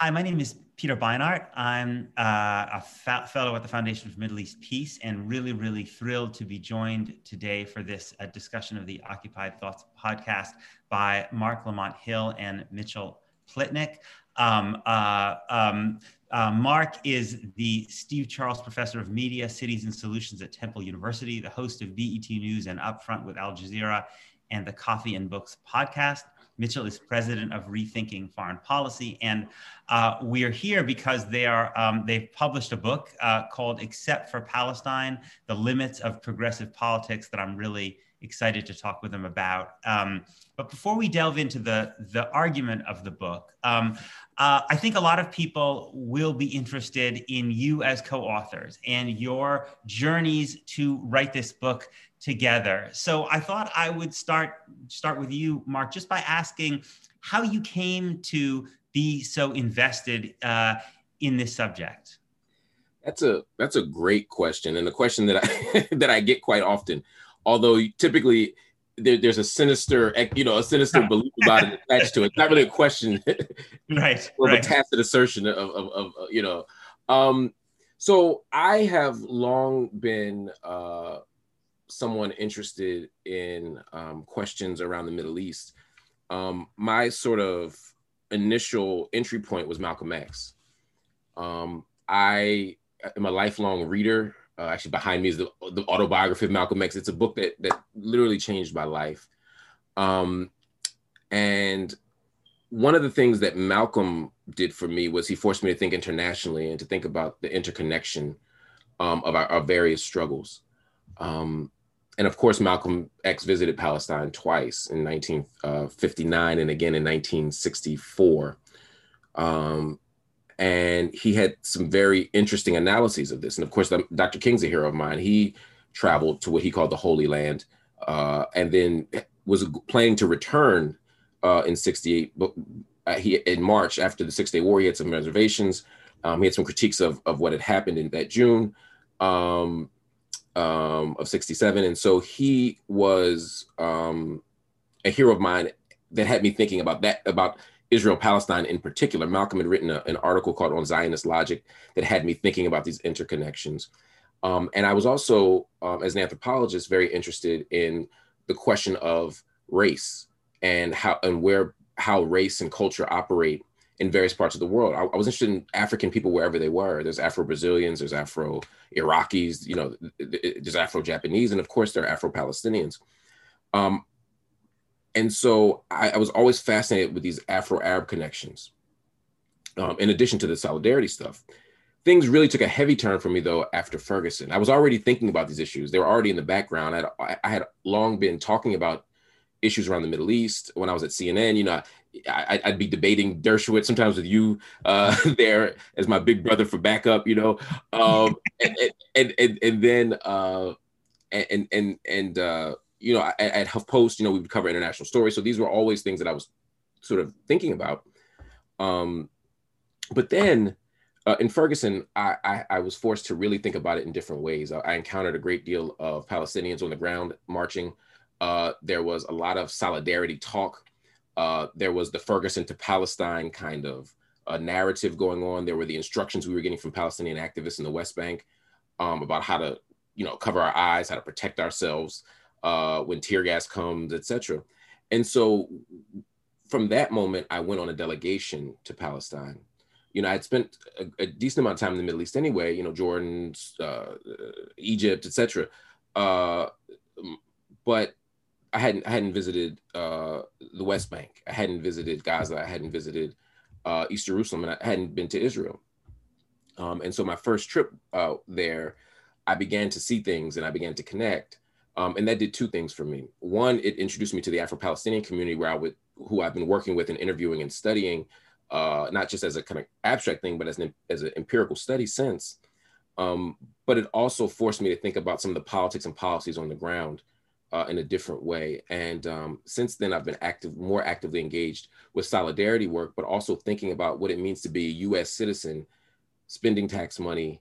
Hi, my name is Peter Beinart. I'm uh, a fellow at the Foundation for Middle East Peace and really, really thrilled to be joined today for this uh, discussion of the Occupied Thoughts podcast by Marc Lamont Hill and Mitchell Plitnick. Um, uh, um, uh, Marc is the Steve Charles Professor of Media, Cities and Solutions at Temple University, the host of BET News and Upfront with Al Jazeera, and the Coffee and Books podcast. Mitchell is president of Rethinking Foreign Policy, and uh, we are here because they are um, they've published a book uh, called "Except for Palestine: The Limits of Progressive Politics" that I'm really excited to talk with them about. Um, but before we delve into the the argument of the book, um, uh, I think a lot of people will be interested in you as co-authors and your journeys to write this book together. So I thought I would start start with you, Marc, just by asking how you came to be so invested uh, in this subject. That's a that's a great question, and a question that I that I get quite often. Although typically there, there's a sinister, you know, a sinister belief about it attached to it. It's not really a question, right? or right. a tacit assertion of, of, of you know. Um, so I have long been uh, someone interested in um, questions around the Middle East, um, my sort of initial entry point was Malcolm X. Um, I am a lifelong reader. Uh, actually, behind me is the, the, autobiography of Malcolm X. It's a book that that literally changed my life. Um, and one of the things that Malcolm did for me was he forced me to think internationally and to think about the interconnection um, of our, our, various struggles. Um, and of course, Malcolm X visited Palestine twice in 1959 and again in 1964. Um, and he had some very interesting analyses of this. And of course, Dr. King's a hero of mine. He traveled to what he called the Holy Land uh, and then was planning to return uh, in 68. But uh, he, in March after the Six Day War, he had some reservations. Um, he had some critiques of, of what had happened in that June. Um, um, of 67. And so he was um, a hero of mine that had me thinking about that, about Israel Palestine in particular. Malcolm had written a, an article called On Zionist Logic that had me thinking about these interconnections. Um, and I was also, um, as an anthropologist, very interested in the question of race and how and where how race and culture operate in various parts of the world. I, I was interested in African people wherever they were. There's Afro Brazilians, there's Afro Iraqis, you know, there's Afro Japanese, and of course there are Afro Palestinians. Um, and so I, I, was always fascinated with these Afro Arab connections. Um, in addition to the solidarity stuff, things really took a heavy turn for me though after Ferguson. I was already thinking about these issues; they were already in the background. I, I had long been talking about issues around the Middle East. When I was at CNN, you know, I, would be debating Dershowitz sometimes with you uh, there as my big brother for backup, you know, um, and, and, and and then uh, and and and uh, you know at HuffPost, you know, we would cover international stories, so these were always things that I was sort of thinking about. Um, but then uh, in Ferguson, I, I, I was forced to really think about it in different ways. I, I encountered a great deal of Palestinians on the ground marching. Uh, there was a lot of solidarity talk uh, there was the Ferguson to Palestine kind of uh, narrative going on. There were the instructions we were getting from Palestinian activists in the West Bank um, about how to, you know, cover our eyes, how to protect ourselves uh, when tear gas comes, etc. And so, from that moment, I went on a delegation to Palestine. You know, I'd spent a, a decent amount of time in the Middle East anyway. You know, Jordan, uh, Egypt, etc. Uh, but I hadn't I hadn't visited uh, the West Bank. I hadn't visited Gaza. I hadn't visited uh, East Jerusalem, and I hadn't been to Israel. Um, and so my first trip uh, there, I began to see things and I began to connect. Um, and that did two things for me. One, it introduced me to the Afro-Palestinian community where I would, who I've been working with and interviewing and studying, uh, not just as a kind of abstract thing, but as an as an empirical study since. Um, but it also forced me to think about some of the politics and policies on the ground uh, in a different way. And um, since then, I've been active, more actively engaged with solidarity work, but also thinking about what it means to be a U.S. citizen, spending tax money,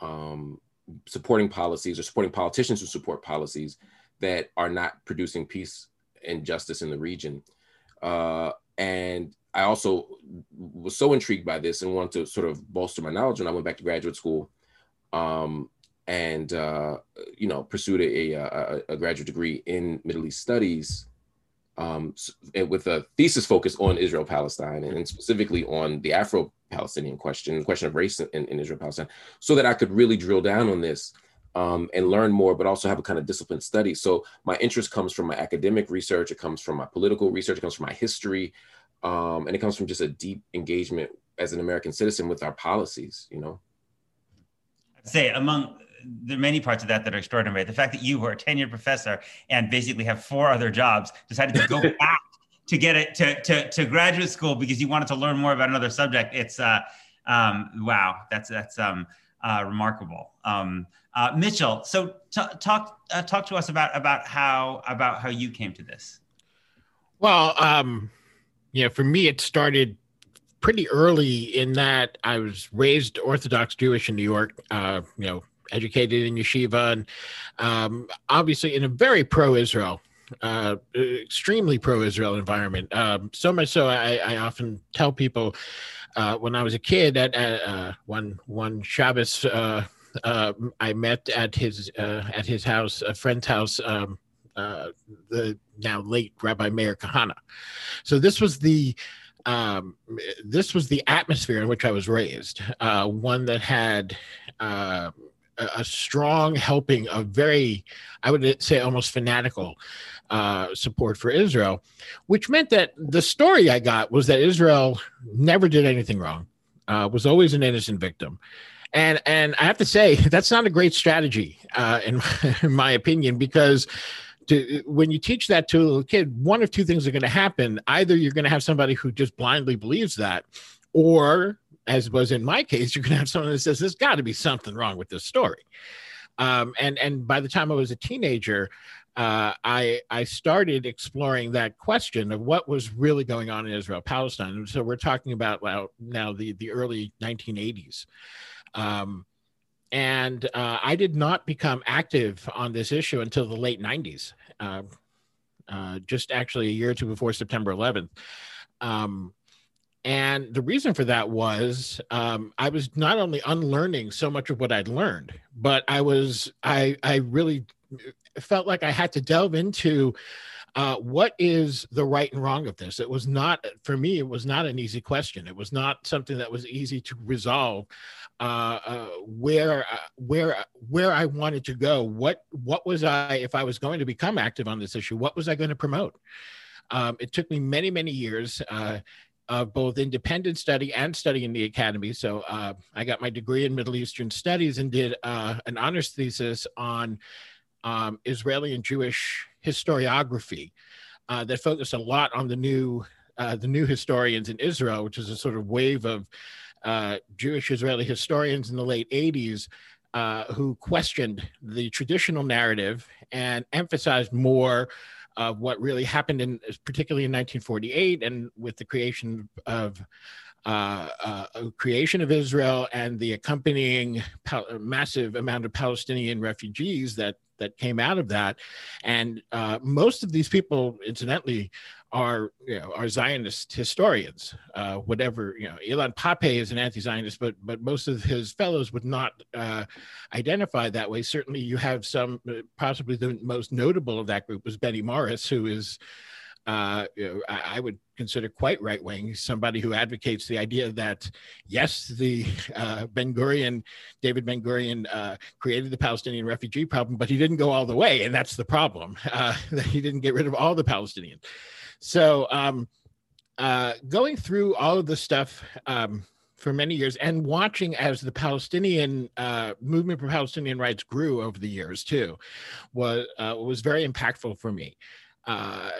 um, supporting policies, or supporting politicians who support policies that are not producing peace and justice in the region. Uh, and I also was so intrigued by this and wanted to sort of bolster my knowledge when I went back to graduate school. Um, and uh, you know pursued a, a, a, graduate degree in Middle East studies um, with a thesis focus on Israel Palestine and specifically on the Afro Palestinian question, the question of race in, in Israel Palestine, so that I could really drill down on this um, and learn more, but also have a kind of disciplined study. So my interest comes from my academic research, it comes from my political research, it comes from my history, um, and it comes from just a deep engagement as an American citizen with our policies. You know, I'd say among are many parts of that that are extraordinary. The fact that you were a tenured professor and basically have four other jobs, decided to go back to get it to, to, to graduate school because you wanted to learn more about another subject. It's uh, um, wow, that's that's um, uh, remarkable. Um, uh, Mitchell, so t- talk uh, talk to us about about how about how you came to this. Well, um, yeah, for me, it started pretty early in that I was raised Orthodox Jewish in New York. Uh, you know, educated in yeshiva, and um, obviously in a very pro-Israel, uh, extremely pro-Israel environment. Um, so much so, I, I often tell people uh, when I was a kid at, uh, one one Shabbos. Uh, uh, I met at his uh, at his house, a friend's house, um, the now late Rabbi Meir Kahane. So this was the um, this was the atmosphere in which I was raised, uh, one that had uh, a strong helping of very, I would say, almost fanatical uh, support for Israel, which meant that the story I got was that Israel never did anything wrong, uh, was always an innocent victim. And, and I have to say, that's not a great strategy, uh, in, my, in my opinion, because to, when you teach that to a little kid, one of two things are going to happen. Either you're going to have somebody who just blindly believes that, or as was in my case, you're going to have someone that says there's got to be something wrong with this story. Um, and and by the time I was a teenager, uh, I I started exploring that question of what was really going on in Israel Palestine. And so we're talking about well, now the the early 1980s. Um, and uh, I did not become active on this issue until the late 90s, uh, uh, just actually a year or two before September 11th. Um, and the reason for that was um, I was not only unlearning so much of what I'd learned, but I was I I really felt like I had to delve into uh, what is the right and wrong of this. It was not for me. It was not an easy question. It was not something that was easy to resolve. Uh, uh, where uh, where where I wanted to go. What what was I if I was going to become active on this issue? What was I going to promote? Um, it took me many many years. Of both independent study and study in the academy. So uh, I got my degree in Middle Eastern Studies and did uh, an honors thesis on um, Israeli and Jewish historiography uh, that focused a lot on the new uh, the new historians in Israel, which is a sort of wave of uh, Jewish Israeli historians in the late 80s. Uh, who questioned the traditional narrative and emphasized more of what really happened in particularly in 1948 and with the creation of uh, uh, creation of Israel and the accompanying pal- massive amount of Palestinian refugees that that came out of that, and uh, most of these people, incidentally, are you know are Zionist historians. Uh, whatever you know, Ilan Pappé is an anti-Zionist, but but most of his fellows would not uh, identify that way. Certainly, you have some. Uh, possibly the most notable of that group was Benny Morris, who is. Uh, you know, I, I, would consider quite right wing, somebody who advocates the idea that yes, the uh, Ben Gurion, David Ben Gurion, uh, created the Palestinian refugee problem, but he didn't go all the way, and that's the problem. Uh, that he didn't get rid of all the Palestinians. So, um, uh, going through all of the stuff um, for many years and watching as the Palestinian uh, movement for Palestinian rights grew over the years too, was uh, was very impactful for me. Uh,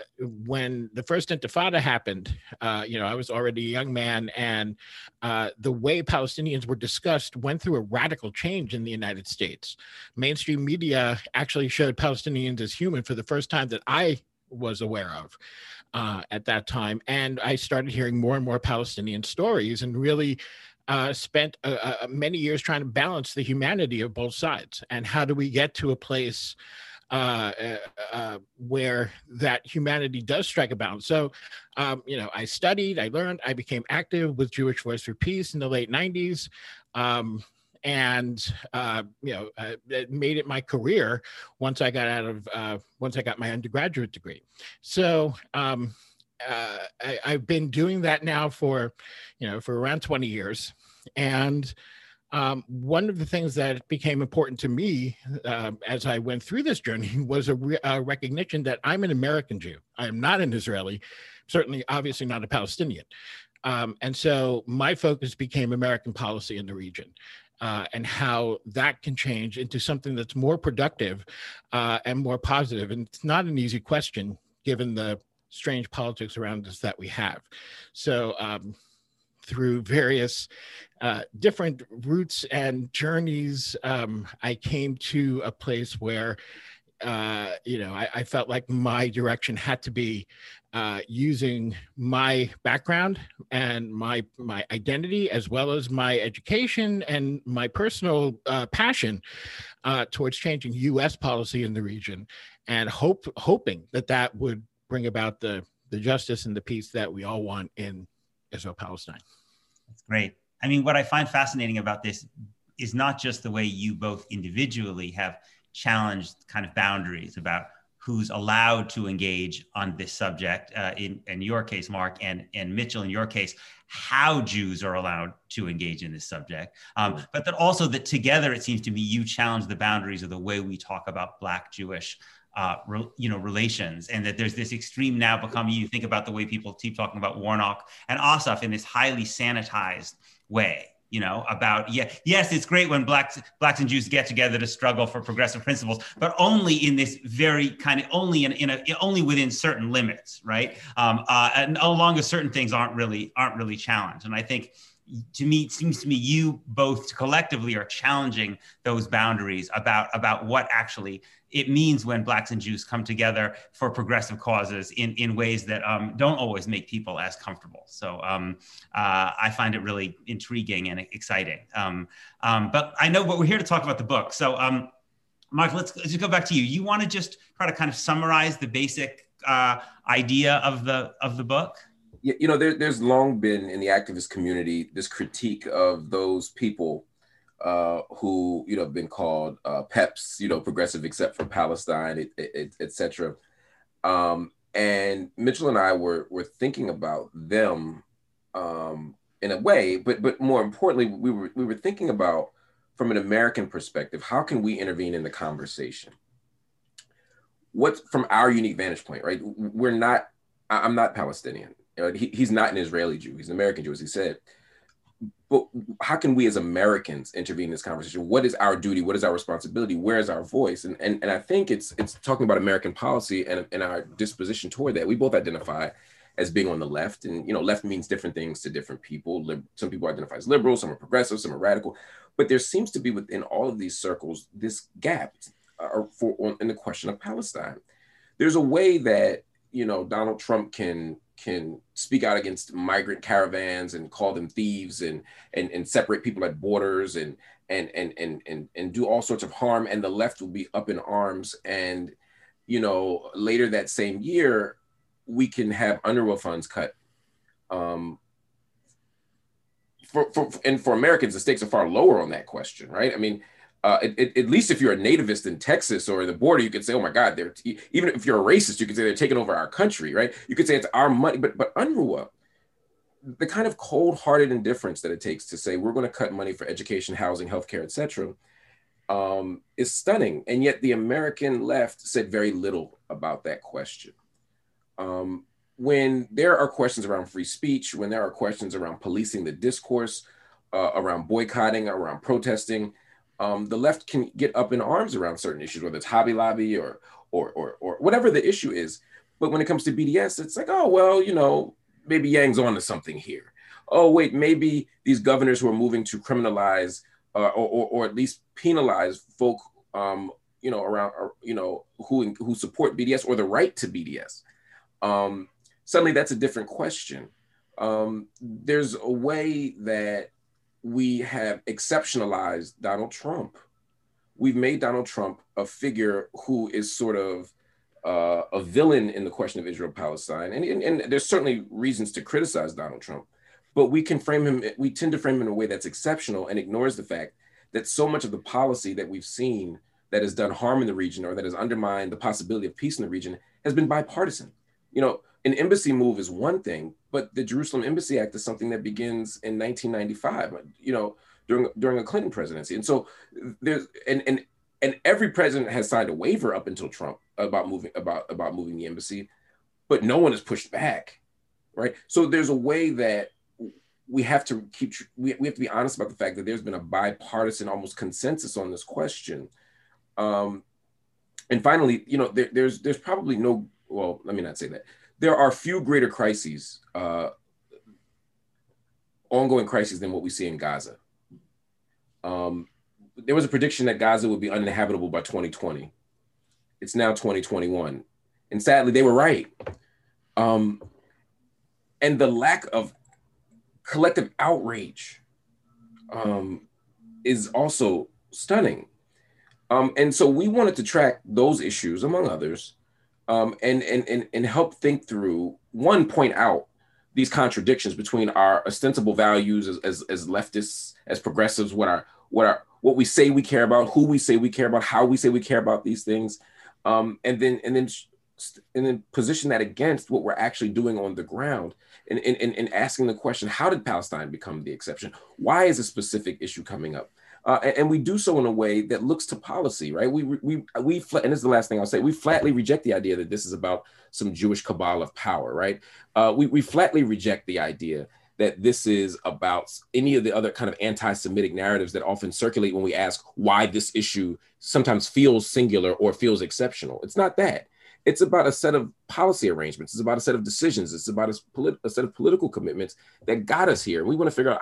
when the first Intifada happened, uh, you know, I was already a young man, and uh, the way Palestinians were discussed went through a radical change in the United States. Mainstream media actually showed Palestinians as human for the first time that I was aware of uh, at that time. And I started hearing more and more Palestinian stories and really uh, spent uh, uh, many years trying to balance the humanity of both sides. And how do we get to a place uh, uh, uh, where that humanity does strike a balance. So, um, you know, I studied, I learned, I became active with Jewish Voice for Peace in the late 90s. Um, and uh, you know, uh, it made it my career once I got out of uh, once I got my undergraduate degree. So um, uh, I, have been doing that now for, you know, for around 20 years, and um, one of the things that became important to me uh, as I went through this journey was a, re- a, recognition that I'm an American Jew. I am not an Israeli, certainly, obviously, not a Palestinian. Um, and so my focus became American policy in the region. Uh, and how that can change into something that's more productive uh, and more positive. And it's not an easy question given the strange politics around us that we have. So, um, through various uh, different routes and journeys, um, I came to a place where, uh, you know, I, I, felt like my direction had to be uh, using my background and my my identity, as well as my education and my personal uh, passion uh, towards changing U.S. policy in the region, and hope hoping that that would bring about the the justice and the peace that we all want in Israel Palestine. That's great. I mean, what I find fascinating about this is not just the way you both individually have challenged kind of boundaries about who's allowed to engage on this subject uh, in, in your case marc and, and mitchell in your case how jews are allowed to engage in this subject. Um, but that also that together it seems to me you challenge the boundaries of the way we talk about black jewish uh, re, you know relations and that there's this extreme now becoming you think about the way people keep talking about warnock and ossoff in this highly sanitized way you know about yeah yes it's great when blacks blacks and jews get together to struggle for progressive principles but only in this very kind of only in, in a only within certain limits right? Um, uh, and along longer certain things aren't really aren't really challenged. And i think to me it seems to me you both collectively are challenging those boundaries about about what actually it means when blacks and jews come together for progressive causes in in ways that um, don't always make people as comfortable. So um, uh, i find it really intriguing and exciting. Um, um but i know but we're here to talk about the book. So um, marc let's, let's just go back to you. You want to just try to kind of summarize the basic uh, idea of the of the book? You know, there, there's long been in the activist community this critique of those people uh, who, you know, have been called uh, PEPs, you know, progressive except for Palestine, etc. Et, et um, and Mitchell and I were were thinking about them um, in a way, but but more importantly, we were we were thinking about from an American perspective, how can we intervene in the conversation? What from our unique vantage point, right? We're not. I'm not Palestinian he, he's not an Israeli Jew, he's an American Jew, as he said. But how can we as Americans intervene in this conversation? What is our duty? What is our responsibility? Where is our voice? And and, and I think it's it's talking about American policy and, and our disposition toward that. We both identify as being on the left, and you know, left means different things to different people. Lib- some people identify as liberal, some are progressive, some are radical. But there seems to be within all of these circles this gap uh, for in the question of Palestine. There's a way that you know Donald Trump can can speak out against migrant caravans and call them thieves and and, and separate people at borders and, and and and and and do all sorts of harm and the left will be up in arms. And you know later that same year we can have UNRWA funds cut. Um for, for and for Americans the stakes are far lower on that question right? I mean uh, it, it, at least if you're a nativist in Texas or the border, you could say, "Oh my God!" They're t-. even if you're a racist, you could say they're taking over our country, right? You could say it's our money, but but UNRWA, the kind of cold-hearted indifference that it takes to say we're going to cut money for education, housing, healthcare, etc., um, is stunning. And yet, the American left said very little about that question. Um, when there are questions around free speech, when there are questions around policing the discourse, uh, around boycotting, around protesting um, the left can get up in arms around certain issues, whether it's Hobby Lobby or, or, or, or whatever the issue is. But when it comes to BDS, it's like, oh, well, you know, maybe Yang's on to something here. Oh, wait, maybe these governors who are moving to criminalize uh, or, or, or, at least penalize folk, um, you know, around, or, you know, who, who support BDS or the right to BDS. Um, suddenly that's a different question. Um, there's a way that we have exceptionalized Donald Trump. we've made Donald Trump a figure who is sort of uh, a villain in the question of Israel Palestine. And, and, and, there's certainly reasons to criticize Donald Trump, but we can frame him, we tend to frame him in a way that's exceptional and ignores the fact that so much of the policy that we've seen that has done harm in the region or that has undermined the possibility of peace in the region has been bipartisan. You know, an embassy move is one thing, but the Jerusalem Embassy Act is something that begins in 1995. You know, during during a Clinton presidency. And so there's and and and every president has signed a waiver up until Trump about moving about about moving the embassy, but no one has pushed back, right? So there's a way that we have to keep we, we have to be honest about the fact that there's been a bipartisan almost consensus on this question. Um, and finally, you know, there, there's there's probably no well, let me not say that. There are few greater crises, uh, ongoing crises than what we see in Gaza. Um, there was a prediction that Gaza would be uninhabitable by 2020. It's now 2021. And sadly, they were right. Um, and the lack of collective outrage um, is also stunning. Um, and so we wanted to track those issues, among others, um, and, and, and, and help think through, one, point out these contradictions between our ostensible values as, as, as leftists, as progressives, what our what our what we say we care about, who we say we care about, how we say we care about these things, um, and then and then and then position that against what we're actually doing on the ground and, and, and asking the question how did palestine become the exception? Why is a specific issue coming up uh, and, we do so in a way that looks to policy right we we we and this is the last thing i'll say we flatly reject the idea that this is about some jewish cabal of power right uh, we, we flatly reject the idea that this is about any of the other kind of anti-Semitic narratives that often circulate when we ask why this issue sometimes feels singular or feels exceptional. It's not that. It's about a set of policy arrangements. It's about a set of decisions. It's about a, polit- a set of political commitments that got us here. We want to figure out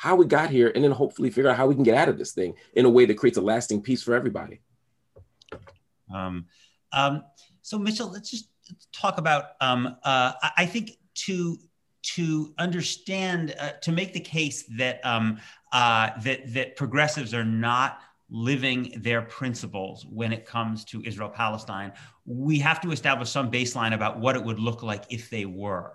how we got here and then hopefully figure out how we can get out of this thing in a way that creates a lasting peace for everybody. Um, um, so Mitchell, let's just talk about, um, uh, I think to to understand uh, to make the case that um, uh, that that progressives are not living their principles when it comes to Israel Palestine, we have to establish some baseline about what it would look like if they were.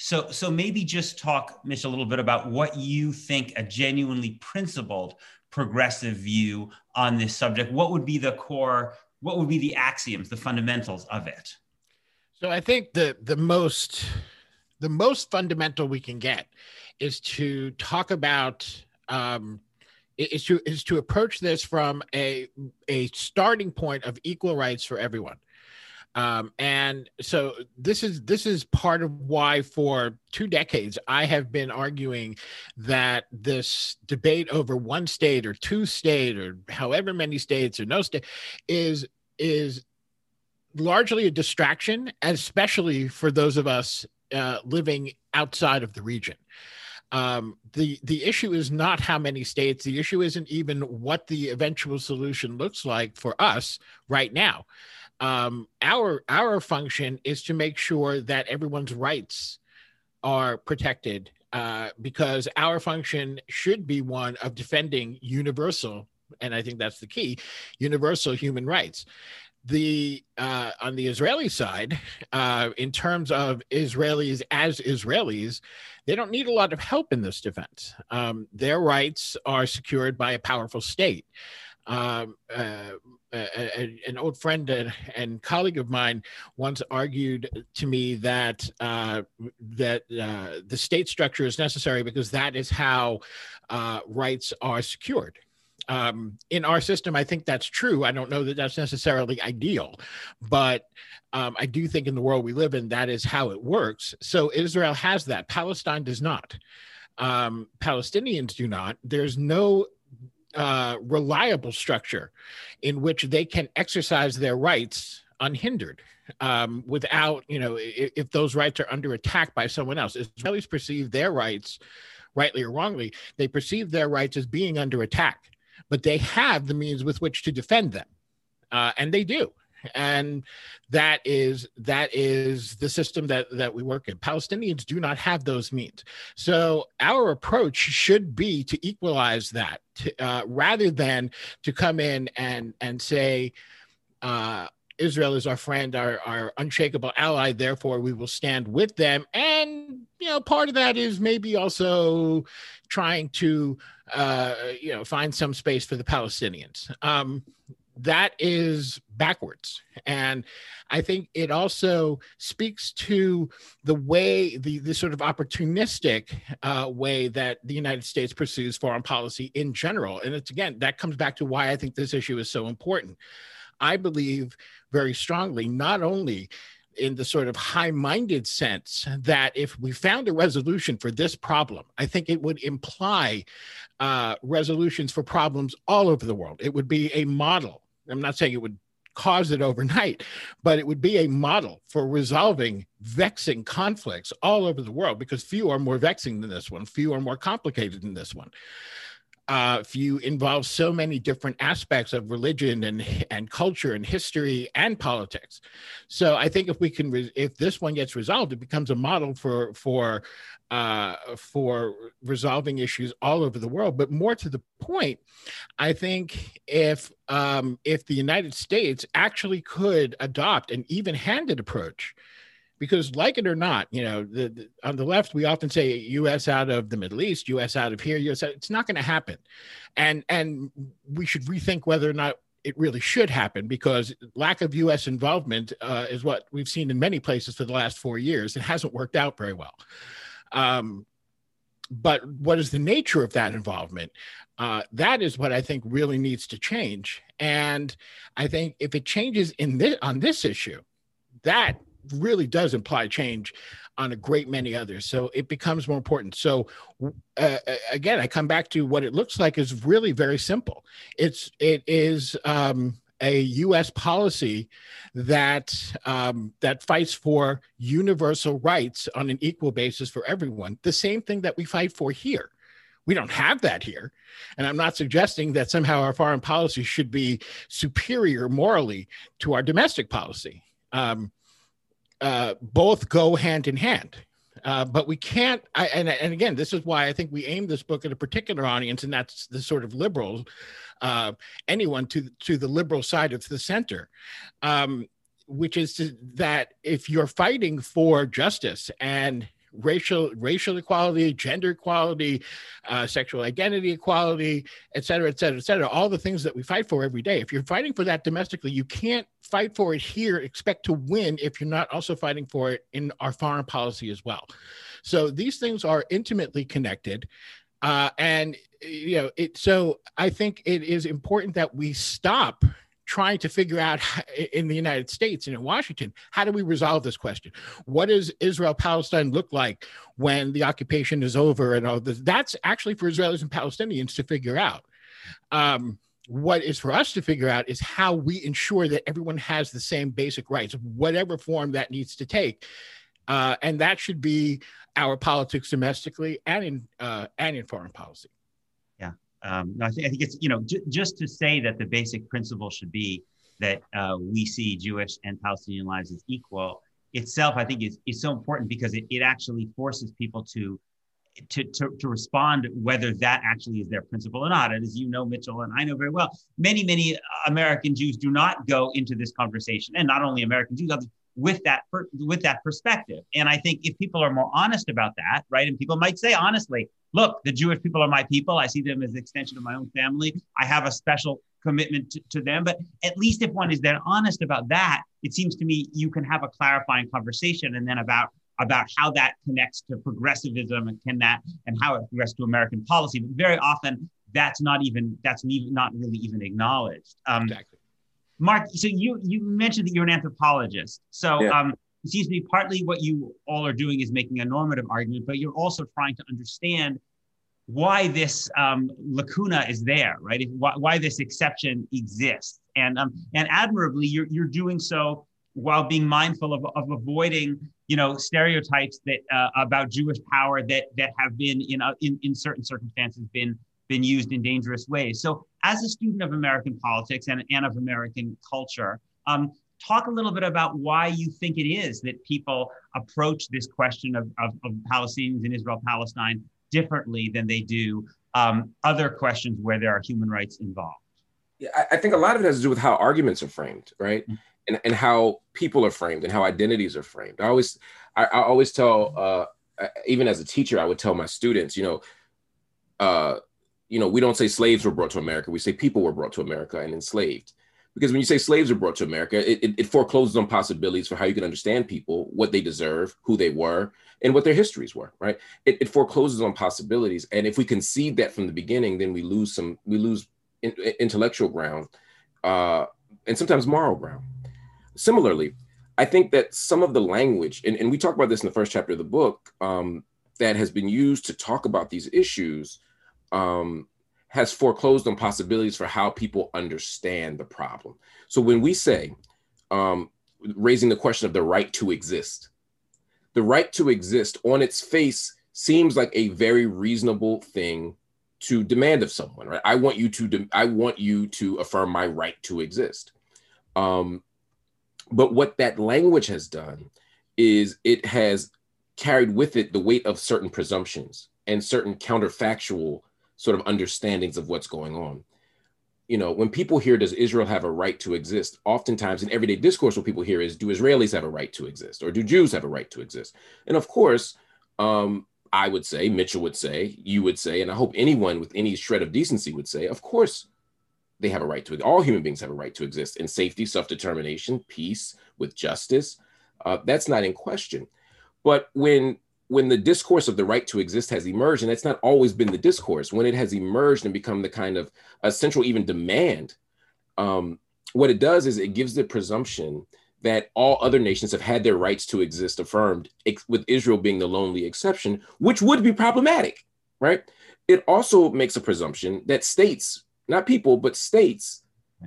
So, so maybe just talk, Mitch, a little bit about what you think a genuinely principled progressive view on this subject. What would be the core? What would be the axioms, the fundamentals of it? So, I think the the most the most fundamental we can get is to talk about um, is to is to approach this from a a starting point of equal rights for everyone. Um, and so this is this is part of why for two decades I have been arguing that this debate over one state or two state or however many states or no state is is largely a distraction, especially for those of us uh, living outside of the region. Um, the the issue is not how many states. The issue isn't even what the eventual solution looks like for us right now. Um, our our function is to make sure that everyone's rights are protected uh, because our function should be one of defending universal, and I think that's the key, universal human rights the uh, on the Israeli side, uh, in terms of Israelis as Israelis, they don't need a lot of help in this defense. Um, their rights are secured by a powerful state. Um, uh, a, an old friend and, and, colleague of mine once argued to me that uh, that uh, the state structure is necessary because that is how uh, rights are secured um, in our system, I think that's true. I don't know that that's necessarily ideal, but um, I do think in the world we live in, that is how it works. So Israel has that. Palestine does not. Um, Palestinians do not. There's no uh, reliable structure in which they can exercise their rights unhindered um, without, you know, if, if, those rights are under attack by someone else. Israelis perceive their rights, rightly or wrongly, they perceive their rights as being under attack but they have the means with which to defend them. Uh, and they do. And that is that is the system that that we work in palestinians do not have those means so our approach should be to equalize that to, uh, rather than to come in and and say uh, Israel is our friend, our, our unshakable ally. Therefore, we will stand with them. And, you know, part of that is maybe also trying to, uh, you know, find some space for the Palestinians. Um, that is backwards. And I think it also speaks to the way, the, the sort of opportunistic uh, way that the United States pursues foreign policy in general. And it's again, that comes back to why I think this issue is so important. I believe very strongly, not only in the sort of high minded sense that if we found a resolution for this problem, I think it would imply uh, resolutions for problems all over the world. It would be a model. I'm not saying it would cause it overnight, but it would be a model for resolving vexing conflicts all over the world because few are more vexing than this one, few are more complicated than this one uh, if you involve so many different aspects of religion and and culture and history and politics. So I think if we can, re- if this one gets resolved, it becomes a model for for uh, for resolving issues all over the world. But more to the point, I think if um, if the United States actually could adopt an even-handed approach because like it or not you know the, the, on the left we often say us out of the middle east us out of here us out, it's not going to happen. And and we should rethink whether or not it really should happen because lack of us involvement uh, is what we've seen in many places for the last four years. It hasn't worked out very well. Um, but what is the nature of that involvement? Uh, that is what I think really needs to change. And I think if it changes in this on this issue, that really does imply change on a great many others. So it becomes more important. So uh, again, I come back to what it looks like is really very simple. It's it is um, a U.S. policy that um, that fights for universal rights on an equal basis for everyone. The same thing that we fight for here. We don't have that here. And I'm not suggesting that somehow our foreign policy should be superior morally to our domestic policy. Um, uh, both go hand in hand. Uh, but we can't. I, and, and again, this is why I think we aim this book at a particular audience, and that's the sort of liberals, uh, anyone to to the liberal side of the center, um, which is that if you're fighting for justice and racial racial equality, gender equality, uh, sexual identity equality, et cetera, et cetera, et cetera. All the things that we fight for every day. If you're fighting for that domestically, you can't fight for it here, expect to win if you're not also fighting for it in our foreign policy as well. So these things are intimately connected. Uh, and you know it so i think it is important that we stop trying to figure out in the United States and in Washington, how do we resolve this question? What does Israel Palestine look like when the occupation is over and all this? That's actually for Israelis and Palestinians to figure out. Um, what is for us to figure out is how we ensure that everyone has the same basic rights, whatever form that needs to take. Uh, and that should be our politics domestically and in uh, and in foreign policy. Um, I, th- I, think it's you know j- just to say that the basic principle should be that uh, we see Jewish and Palestinian lives as equal itself. I think is is so important because it, it actually forces people to, to to to respond whether that actually is their principle or not. And as you know, Mitchell and I know very well, many many American Jews do not go into this conversation, and not only American Jews, with that per, with that perspective. And I think if people are more honest about that, right, and people might say honestly, look, the Jewish people are my people. I see them as an extension of my own family. I have a special commitment to, to them. But at least if one is then honest about that, it seems to me you can have a clarifying conversation and then about about how that connects to progressivism and can that and how it progresses to American policy. But very often that's not even that's not really even acknowledged. Um, exactly. Marc, so you you mentioned that you're an anthropologist. So yeah. um, it seems to me partly what you all are doing is making a normative argument, but you're also trying to understand why this um, lacuna is there, right? If, why, why, this exception exists, and um, and admirably, you're you're doing so while being mindful of, of avoiding, you know, stereotypes that uh, about Jewish power that that have been in, uh, in in certain circumstances been been used in dangerous ways. So, as a student of American politics and, and of American culture, um, talk a little bit about why you think it is that people approach this question of, of, of Palestinians in Israel Palestine differently than they do um, other questions where there are human rights involved. Yeah, I, I, think a lot of it has to do with how arguments are framed, right? Mm-hmm. And, and how people are framed and how identities are framed. I always, I, I always tell, uh, even as a teacher, I would tell my students, you know, uh, you know, we don't say slaves were brought to America. We say people were brought to America and enslaved because when you say slaves were brought to America, it, it, it, forecloses on possibilities for how you can understand people, what they deserve, who they were, and what their histories were. Right? It, it forecloses on possibilities, and if we concede that from the beginning, then we lose some, we lose in, intellectual ground, uh, and sometimes moral ground. Similarly, I think that some of the language, and, and we talk about this in the first chapter of the book, um, that has been used to talk about these issues. Um, has foreclosed on possibilities for how people understand the problem. So when we say, um, raising the question of the right to exist, the right to exist on its face seems like a very reasonable thing to demand of someone, right? I want you to, de- I want you to affirm my right to exist. Um, but what that language has done is it has carried with it the weight of certain presumptions and certain counterfactual sort of understandings of what's going on. You know, when people hear, does Israel have a right to exist? Oftentimes in everyday discourse, what people hear is, do Israelis have a right to exist? Or do Jews have a right to exist? And of course, um, I would say, Mitchell would say, you would say, and I hope anyone with any shred of decency would say, of course, they have a right to it. all human beings have a right to exist in safety self-determination peace with justice uh, that's not in question but when when the discourse of the right to exist has emerged, and that's not always been the discourse, when it has emerged and become the kind of a central even demand, um, what it does is it gives the presumption that all other nations have had their rights to exist affirmed, ex- with Israel being the lonely exception, which would be problematic, right? It also makes a presumption that states, not people, but states,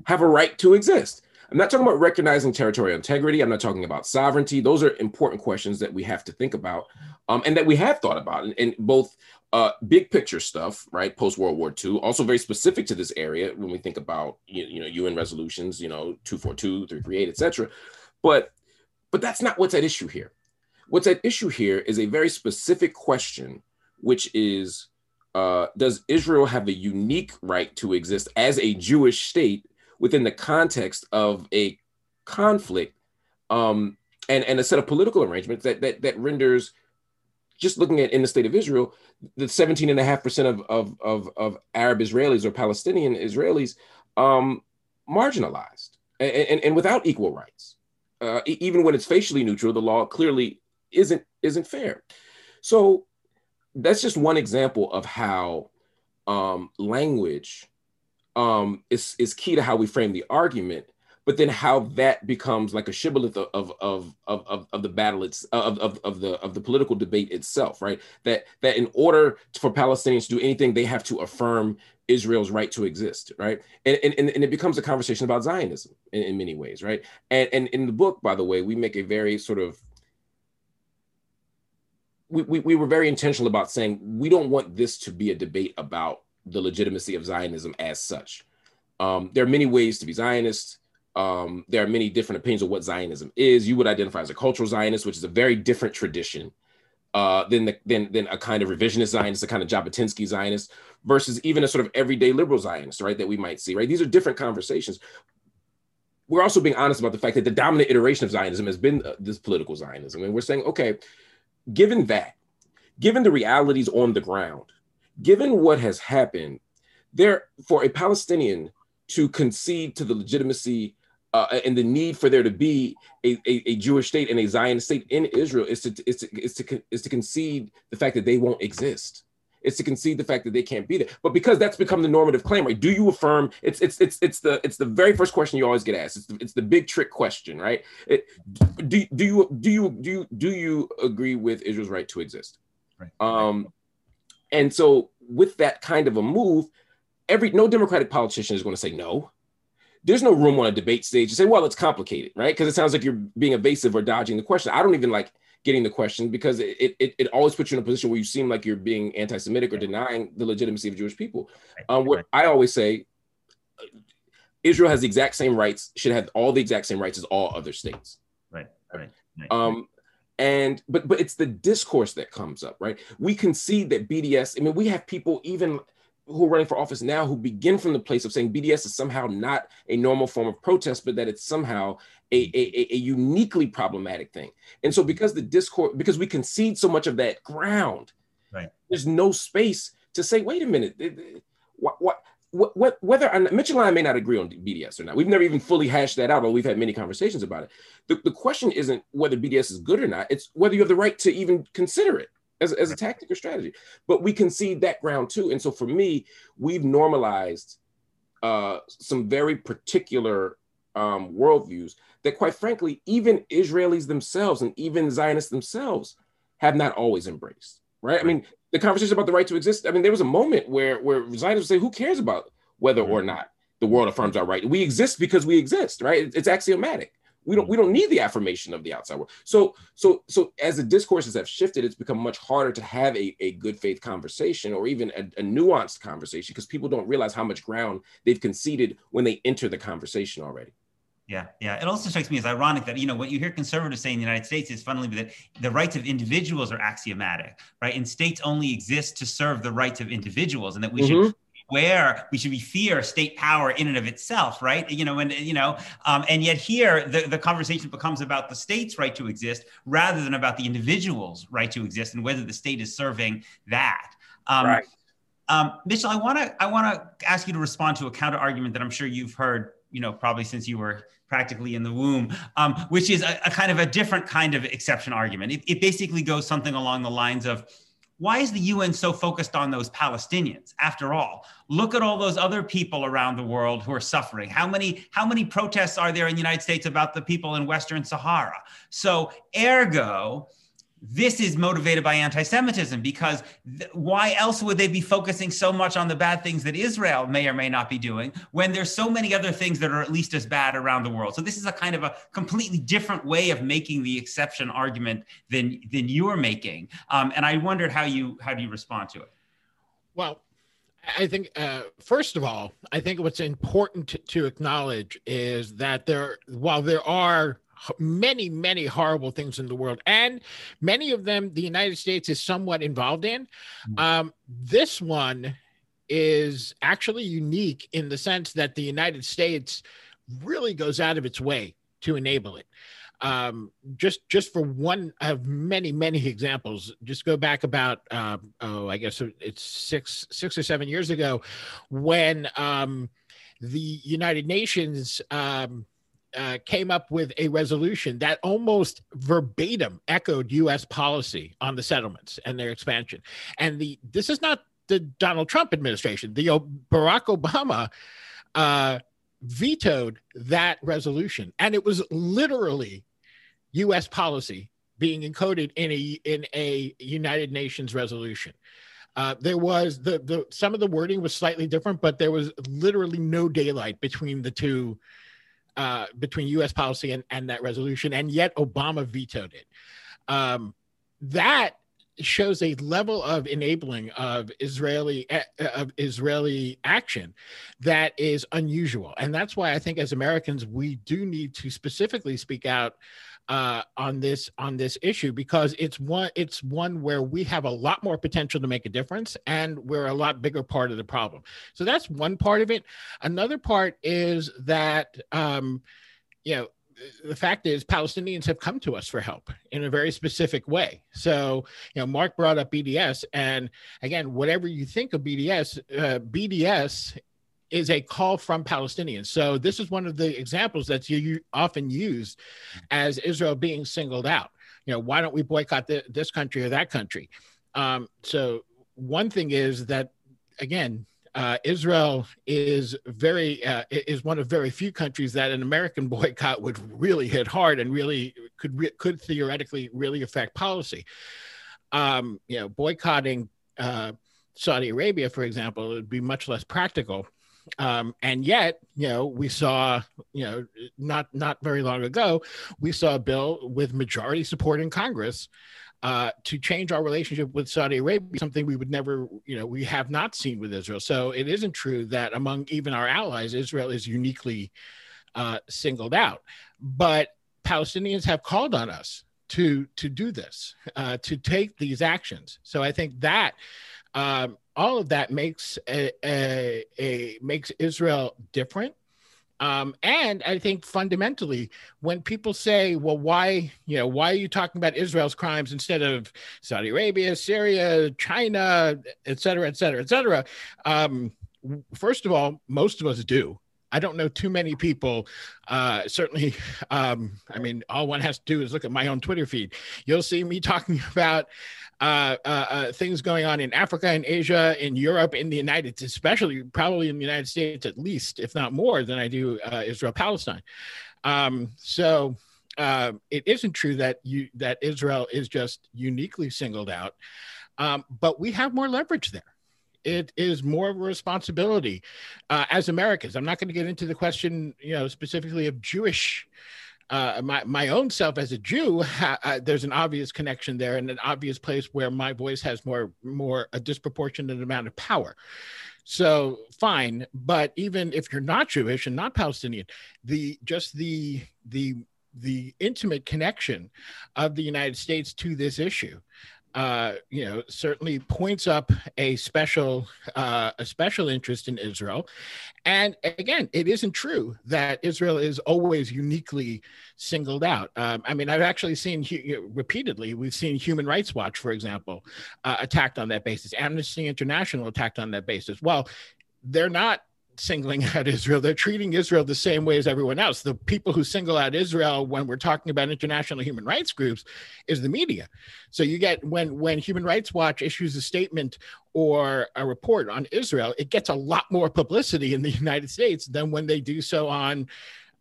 have a right to exist. I'm not talking about recognizing territorial integrity. I'm not talking about sovereignty. Those are important questions that we have to think about um, and that we have thought about in both uh, big picture stuff, right? Post World War II, also very specific to this area when we think about you, you know UN resolutions, you know 242, 338, etc. But but that's not what's at issue here. What's at issue here is a very specific question, which is uh, does Israel have a unique right to exist as a Jewish state within the context of a conflict um, and, and a set of political arrangements that, that, that renders just looking at in the state of Israel, the 17.5% of, of, of, of Arab Israelis or Palestinian Israelis um, marginalized and, and, and, without equal rights. Uh, even when it's facially neutral, the law clearly isn't isn't fair. So that's just one example of how um, language um, is is key to how we frame the argument. But then how that becomes like a shibboleth of of of of, of the battle it's of, of, of the of the political debate itself, right? That that in order for Palestinians to do anything, they have to affirm Israel's right to exist, right? And, and, and it becomes a conversation about Zionism in, in many ways, right? And, and in the book, by the way, we make a very sort of we, we, we were very intentional about saying we don't want this to be a debate about the legitimacy of Zionism as such. Um, there are many ways to be Zionist. Um, there are many different opinions of what Zionism is. You would identify as a cultural Zionist, which is a very different tradition uh, than, the, than, than a kind of revisionist Zionist, a kind of Jabotinsky Zionist, versus even a sort of everyday liberal Zionist, right, that we might see, right? These are different conversations. We're also being honest about the fact that the dominant iteration of Zionism has been uh, this political Zionism. And we're saying, okay, given that, given the realities on the ground, given what has happened, there for a Palestinian to concede to the legitimacy uh, and the need for there to be a, a, a, Jewish state and a Zionist state in Israel is to, is, to, is, to, is to concede the fact that they won't exist. It's to concede the fact that they can't be there. But because that's become the normative claim, right? Do you affirm? It's it's it's it's the it's the very first question you always get asked. It's the, it's the big trick question, right? It, do do you do you do you do you agree with Israel's right to exist? Right. Um, and so with that kind of a move, every no Democratic politician is going to say no. There's no room on a debate stage to say, well, it's complicated, right? Because it sounds like you're being evasive or dodging the question. I don't even like getting the question because it, it, it always puts you in a position where you seem like you're being anti-Semitic or denying the legitimacy of Jewish people. Um, what I always say, Israel has the exact same rights, should have all the exact same rights as all other states. Right, right. right. Um, and but but it's the discourse that comes up, right? We concede that BDS. I mean, we have people even who are running for office now who begin from the place of saying BDS is somehow not a normal form of protest, but that it's somehow a, a, a uniquely problematic thing. And so because the discourse, because we concede so much of that ground, right? There's no space to say, wait a minute, what what what, whether Mitchell and I may not agree on BDS or not, we've never even fully hashed that out, or we've had many conversations about it. The, the question isn't whether BDS is good or not; it's whether you have the right to even consider it as, as a tactic or strategy. But we concede that ground too, and so for me, we've normalized uh, some very particular um, worldviews that, quite frankly, even Israelis themselves and even Zionists themselves have not always embraced. Right? I mean, the conversation about the right to exist. I mean, there was a moment where where Zionists say, "Who cares about whether or not the world affirms our right? We exist because we exist, right? It's axiomatic. We don't we don't need the affirmation of the outside world. So so so as the discourses have shifted, it's become much harder to have a, a good faith conversation or even a, a nuanced conversation because people don't realize how much ground they've conceded when they enter the conversation already. Yeah, yeah. It also strikes me as ironic that you know what you hear conservatives say in the United States is funnily that the rights of individuals are axiomatic, right? And states only exist to serve the rights of individuals, and that we mm-hmm. should where we should be fear state power in and of itself, right? You know, and you know, um, and yet here the, the conversation becomes about the state's right to exist rather than about the individual's right to exist and whether the state is serving that. Um, right. Um, Mitchell, I want to I want to ask you to respond to a counter argument that I'm sure you've heard, you know, probably since you were practically in the womb, um, which is a, a, kind of a different kind of exception argument. It, it basically goes something along the lines of, why is the UN so focused on those Palestinians? After all, look at all those other people around the world who are suffering. How many how many protests are there in the United States about the people in Western Sahara? So, ergo, this is motivated by anti-Semitism because th- why else would they be focusing so much on the bad things that Israel may or may not be doing when there's so many other things that are at least as bad around the world? So this is a kind of a completely different way of making the exception argument than than you're making, um, and I wondered how you how do you respond to it? Well, I think, uh, first of all, I think what's important to, to, acknowledge is that there, while there are many, many horrible things in the world, and many of them the United States is somewhat involved in. Mm-hmm. Um, this one is actually unique in the sense that the United States really goes out of its way to enable it. Um, just just for one of many many examples, just go back about uh, oh I guess it's six six or seven years ago, when um, the United Nations um, uh, came up with a resolution that almost verbatim echoed U.S. policy on the settlements and their expansion. And the this is not the Donald Trump administration. The Barack Obama uh, vetoed that resolution, and it was literally U.S. policy being encoded in a in a United Nations resolution. Uh, there was the the some of the wording was slightly different, but there was literally no daylight between the two uh, between U.S. policy and, and that resolution, and yet Obama vetoed it. Um, that shows a level of enabling of Israeli uh, of Israeli action that is unusual, and that's why I think as Americans we do need to specifically speak out uh, on this on this issue because it's one it's one where we have a lot more potential to make a difference and we're a lot bigger part of the problem. So that's one part of it. Another part is that um, you know the fact is palestinians have come to us for help in a very specific way so you know marc brought up bds and again whatever you think of bds uh, bds is a call from Palestinians. So this is one of the examples that's you, often used as Israel being singled out. You know, why don't we boycott the, this country or that country? Um, so one thing is that again, uh, Israel is very uh, is one of very few countries that an American boycott would really hit hard and really could re- could theoretically really affect policy. Um, you know, boycotting uh, Saudi Arabia, for example, would be much less practical um, and yet, you know, we saw, you know, not not very long ago, we saw a bill with majority support in Congress uh, to change our relationship with Saudi Arabia, something we would never, you know, we have not seen with Israel. So it isn't true that among even our allies, Israel is uniquely uh, singled out. But Palestinians have called on us to to do this, uh, to take these actions. So I think that um, all of that makes a, a, a makes Israel different um, and I think fundamentally, when people say, well, why, you know, why are you talking about Israel's crimes instead of Saudi Arabia, Syria, China, et cetera, et cetera, et cetera? Um, first of all, most of us do. I don't know too many people. Uh, certainly, um, I mean, all one has to do is look at my own Twitter feed. You'll see me talking about uh, uh, uh, things going on in Africa and Asia, in Europe, in the United, States, especially probably in the United States at least, if not more than I do uh, Israel Palestine. Um, so uh, it isn't true that you that Israel is just uniquely singled out, um, but we have more leverage there it is more of a responsibility uh, as Americans. I'm not going to get into the question, you know, specifically of Jewish uh, my my own self as a Jew, uh, there's an obvious connection there, and an obvious place where my voice has more more a disproportionate amount of power. So fine, but even if you're not Jewish and not Palestinian, the just the the the intimate connection of the United States to this issue uh, you know, certainly points up a special uh, a special interest in Israel. And again, it isn't true that Israel is always uniquely singled out. Um, I mean, I've actually seen repeatedly, we've seen Human Rights Watch, for example, uh, attacked on that basis, Amnesty International attacked on that basis. Well, they're not singling out Israel. They're treating Israel the same way as everyone else. The people who single out Israel when we're talking about international human rights groups is the media. So you get when when Human Rights Watch issues a statement or a report on Israel, it gets a lot more publicity in the United States than when they do so on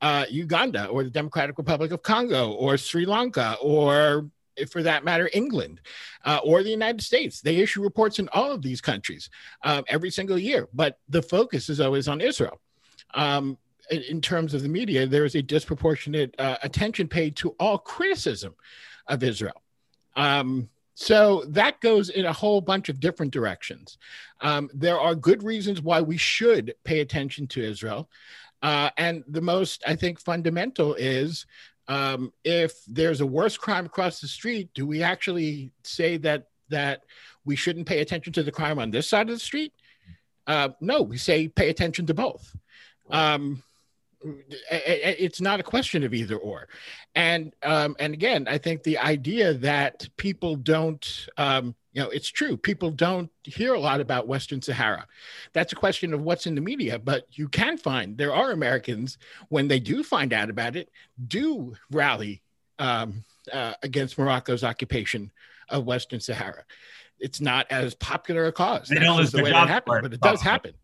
uh, Uganda or the Democratic Republic of Congo or Sri Lanka or for that matter, England uh, or the United States. They issue reports in all of these countries um, every single year, but the focus is always on Israel. Um, in, in, terms of the media, there is a disproportionate uh, attention paid to all criticism of Israel. Um, so that goes in a whole bunch of different directions. Um, there are good reasons why we should pay attention to Israel. Uh, and the most, I think, fundamental is um, if there's a worse crime across the street, do we actually say that that we shouldn't pay attention to the crime on this side of the street? Uh, no, we say pay attention to both. Um, it's not a question of either or and um, and again i think the idea that people don't um, you know it's true. People don't hear a lot about western sahara. That's a question of what's in the media but you can find there are americans when they do find out about it do rally um, uh, against morocco's occupation of western sahara. It's not as popular a cause. They don't lose the way that happens but it does happen.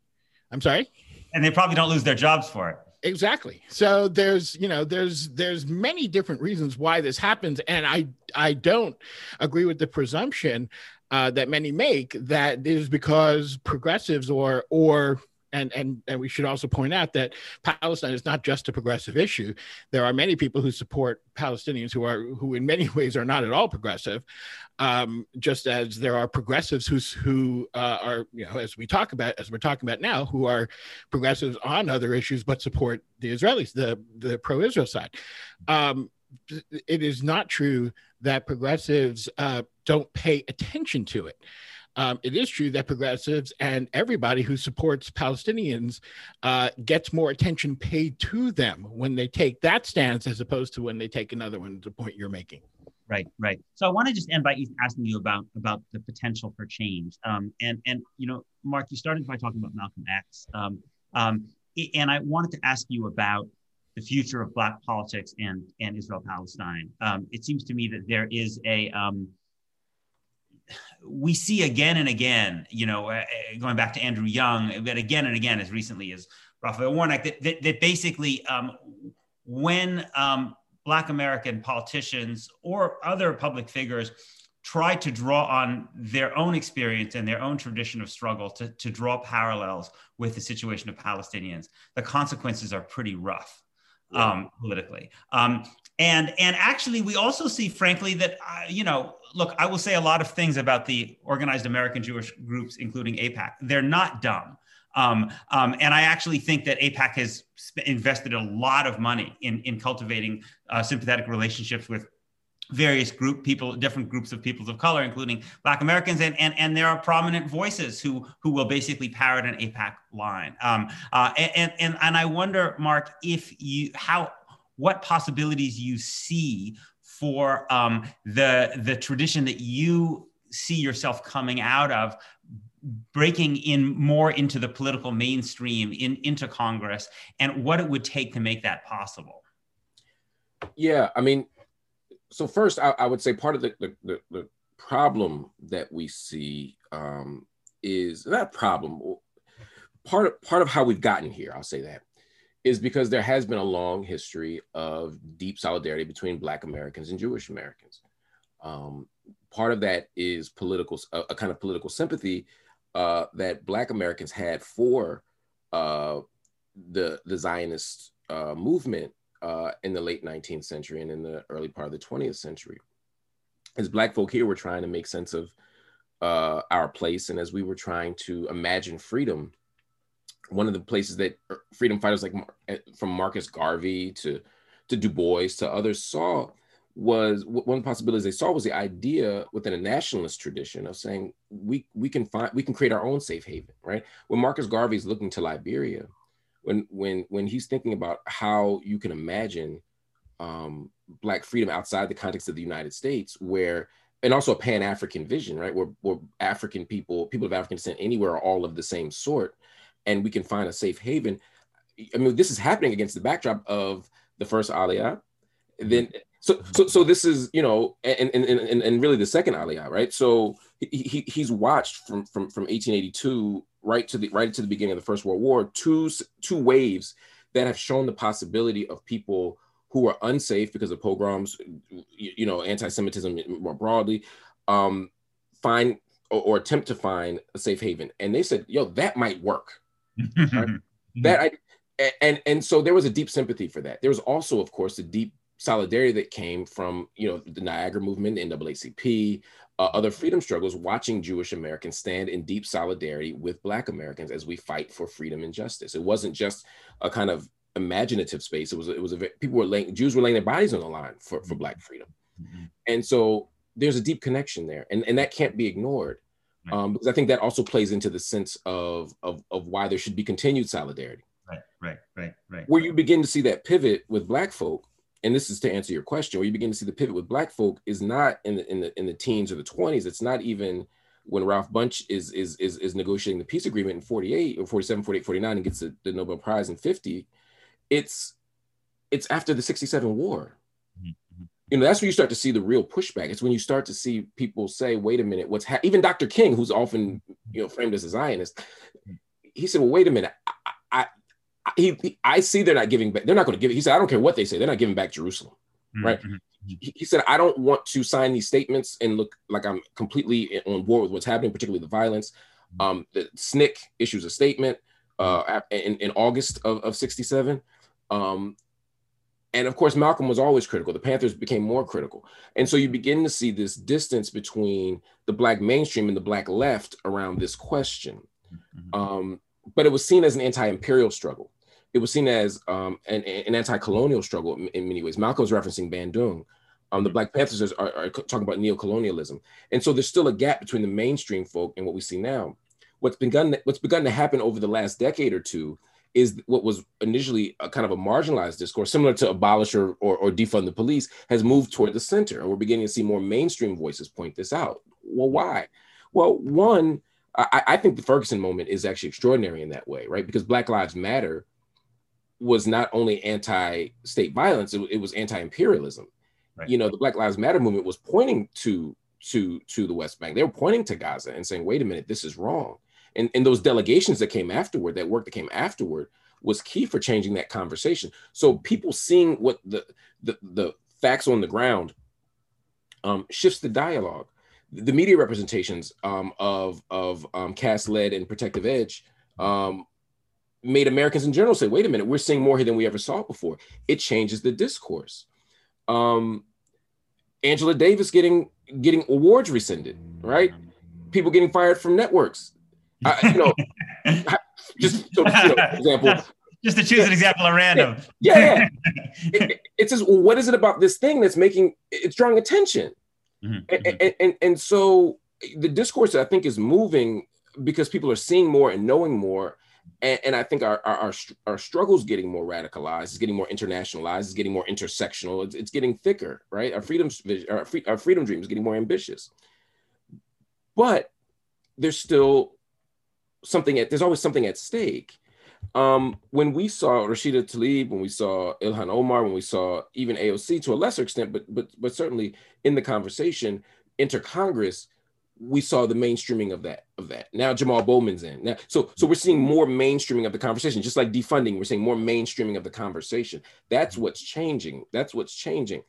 I'm sorry? And they probably don't lose their jobs for it. Exactly. So there's you know there's there's many different reasons why this happens and i i don't agree with the presumption uh, that many make that is because progressives or or and and and we should also point out that Palestine is not just a progressive issue. There are many people who support Palestinians who are who in many ways are not at all progressive, um, just as there are progressives who's who uh, are you know as we talk about as we're talking about now who are progressives on other issues but support the Israelis, the the pro-Israel side. Um, it is not true that progressives uh, don't pay attention to it um, it is true that progressives and everybody who supports Palestinians uh, gets more attention paid to them when they take that stance as opposed to when they take another one. The point you're making. Right, right. So I want to just end by asking you about about the potential for change. Um, and and you know, Marc, you started by talking about Malcolm X, um, um, and I wanted to ask you about the future of Black politics and and Israel Palestine. Um, it seems to me that there is a um, we see again and again, you know, uh, uh, going back to Andrew Young, but again and again, as recently as Raphael Warnock, that, that, that basically um, when um, Black American politicians or other public figures try to draw on their own experience and their own tradition of struggle to, to draw parallels with the situation of Palestinians, the consequences are pretty rough um, politically. Um, and and actually we also see frankly that uh, you know look i will say a lot of things about the organized american jewish groups including aipac they're not dumb. Um, um, and I actually think that AIPAC has invested a lot of money in, in cultivating uh, sympathetic relationships with various group people different groups of peoples of color including black americans. And and, and there are prominent voices who who will basically parrot an AIPAC line. Um, uh, and, and and i wonder marc if you how what possibilities you see for um, the the tradition that you see yourself coming out of breaking in more into the political mainstream in, into congress and what it would take to make that possible? Yeah i mean so first I, I, would say part of the, the, the, the problem that we see um, is that problem part of, part of how we've gotten here i'll say that is because there has been a long history of deep solidarity between black americans and jewish americans um, part of that is political a, a kind of political sympathy uh, that Black Americans had for uh, the the Zionist uh, movement uh, in the late 19th century and in the early part of the 20th century. As Black folk here were trying to make sense of uh, our place, and as we were trying to imagine freedom, one of the places that er, freedom fighters like eh, from Marcus Garvey to to Du Bois to others saw was one possibilities they saw was the idea within a nationalist tradition of saying we we can find we can create our own safe haven right? When marcus garvey is looking to liberia when when when he's thinking about how you can imagine um, black freedom outside the context of the united states where and also a pan-african vision right? Where, where african people people of african descent anywhere are all of the same sort and we can find a safe haven i mean this is happening against the backdrop of the first aliyah then so, so, so this is, you know, and, and, and, and really the second Aliyah, right? So he, he, he's watched from, from, from 1882 right to the, right to the beginning of the First World War, two, two waves that have shown the possibility of people who are unsafe because of pogroms, you, you know, anti-Semitism more broadly, um, find or, or, attempt to find a safe haven. And they said, yo, that might work. Right? that I, and, and so there was a deep sympathy for that. There was also, of course, a deep solidarity that came from you know the Niagara movement, NAACP, uh, other freedom struggles, watching Jewish Americans stand in deep solidarity with Black Americans as we fight for freedom and justice. It wasn't just a kind of imaginative space. It was it was a people were laying Jews were laying their bodies on the line for for Black freedom, mm-hmm. and so there's a deep connection there, and and that can't be ignored. Um, because I think that also plays into the sense of, of of why there should be continued solidarity. Right, right, right, right. Where you begin to see that pivot with Black folk and this is to answer your question, where you begin to see the pivot with black folk is not in the in the in the teens or the 20s. It's not even when Ralph Bunche is is is, is negotiating the peace agreement in 48 or 47, 48, 49 and gets the, the Nobel Prize in 50. It's it's after the 67 war. Mm-hmm. You know, that's when you start to see the real pushback. It's when you start to see people say, wait a minute, what's ha-? even Dr. King, who's often you know framed as a Zionist, he said, well, wait a minute, I, I, he, he, I see they're not giving back. They're not going to give it. He said, I don't care what they say. They're not giving back Jerusalem. Mm-hmm. Right. Mm-hmm. He, he, said, I don't want to sign these statements and look like I'm completely on board with what's happening, particularly the violence. Mm-hmm. Um, the SNCC issues a statement uh, in, in August of, of 67. Um, and of course, Malcolm was always critical. The Panthers became more critical. And so you begin to see this distance between the Black mainstream and the Black left around this question. Mm-hmm. Um, but it was seen as an anti imperial struggle it was seen as um, an, an, anti-colonial struggle in, in, many ways. Malcolm's referencing Bandung. Um, the Black Panthers are, are, talking about neo-colonialism, and so there's still a gap between the mainstream folk and what we see now. What's begun what's begun to happen over the last decade or two is what was initially a kind of a marginalized discourse, similar to abolish or, or, or defund the police, has moved toward the center, and we're beginning to see more mainstream voices point this out. Well, why? Well, one, I, I think the Ferguson moment is actually extraordinary in that way, right? Because Black Lives Matter was not only anti-state violence, it, it was anti-imperialism. Right. You know, the Black Lives Matter movement was pointing to to to the West Bank. They were pointing to Gaza and saying, "Wait a minute, this is wrong." And and those delegations that came afterward, that work that came afterward, was key for changing that conversation. So people seeing what the the, the facts on the ground um, shifts the dialogue. The media representations um, of of um, Cast Lead and Protective Edge um, made Americans in general say, wait a minute, we're seeing more here than we ever saw before. It changes the discourse. Um, Angela Davis getting getting awards rescinded, right? People getting fired from networks. I, you know, just so, you know, example. Just to choose an example at random. Yeah, yeah. it, it, says, well, what is it about this thing that's making it's drawing attention? Mm-hmm. And, and, and, and so the discourse I think is moving because people are seeing more and knowing more. And, and I think our, our, our, our struggles getting more radicalized, it's getting more internationalized, it's getting more intersectional, it's, it's getting thicker, right? Our freedom, our, free, our freedom dream is getting more ambitious. But there's still something at, there's always something at stake. Um, when we saw Rashida Tlaib, when we saw Ilhan Omar, when we saw even AOC to a lesser extent, but but but certainly in the conversation, inter Congress, we saw the mainstreaming of that of that. Now Jamal Bowman's in. Now, so so we're seeing more mainstreaming of the conversation, just like defunding. We're seeing more mainstreaming of the conversation. That's mm-hmm. what's changing. That's what's changing.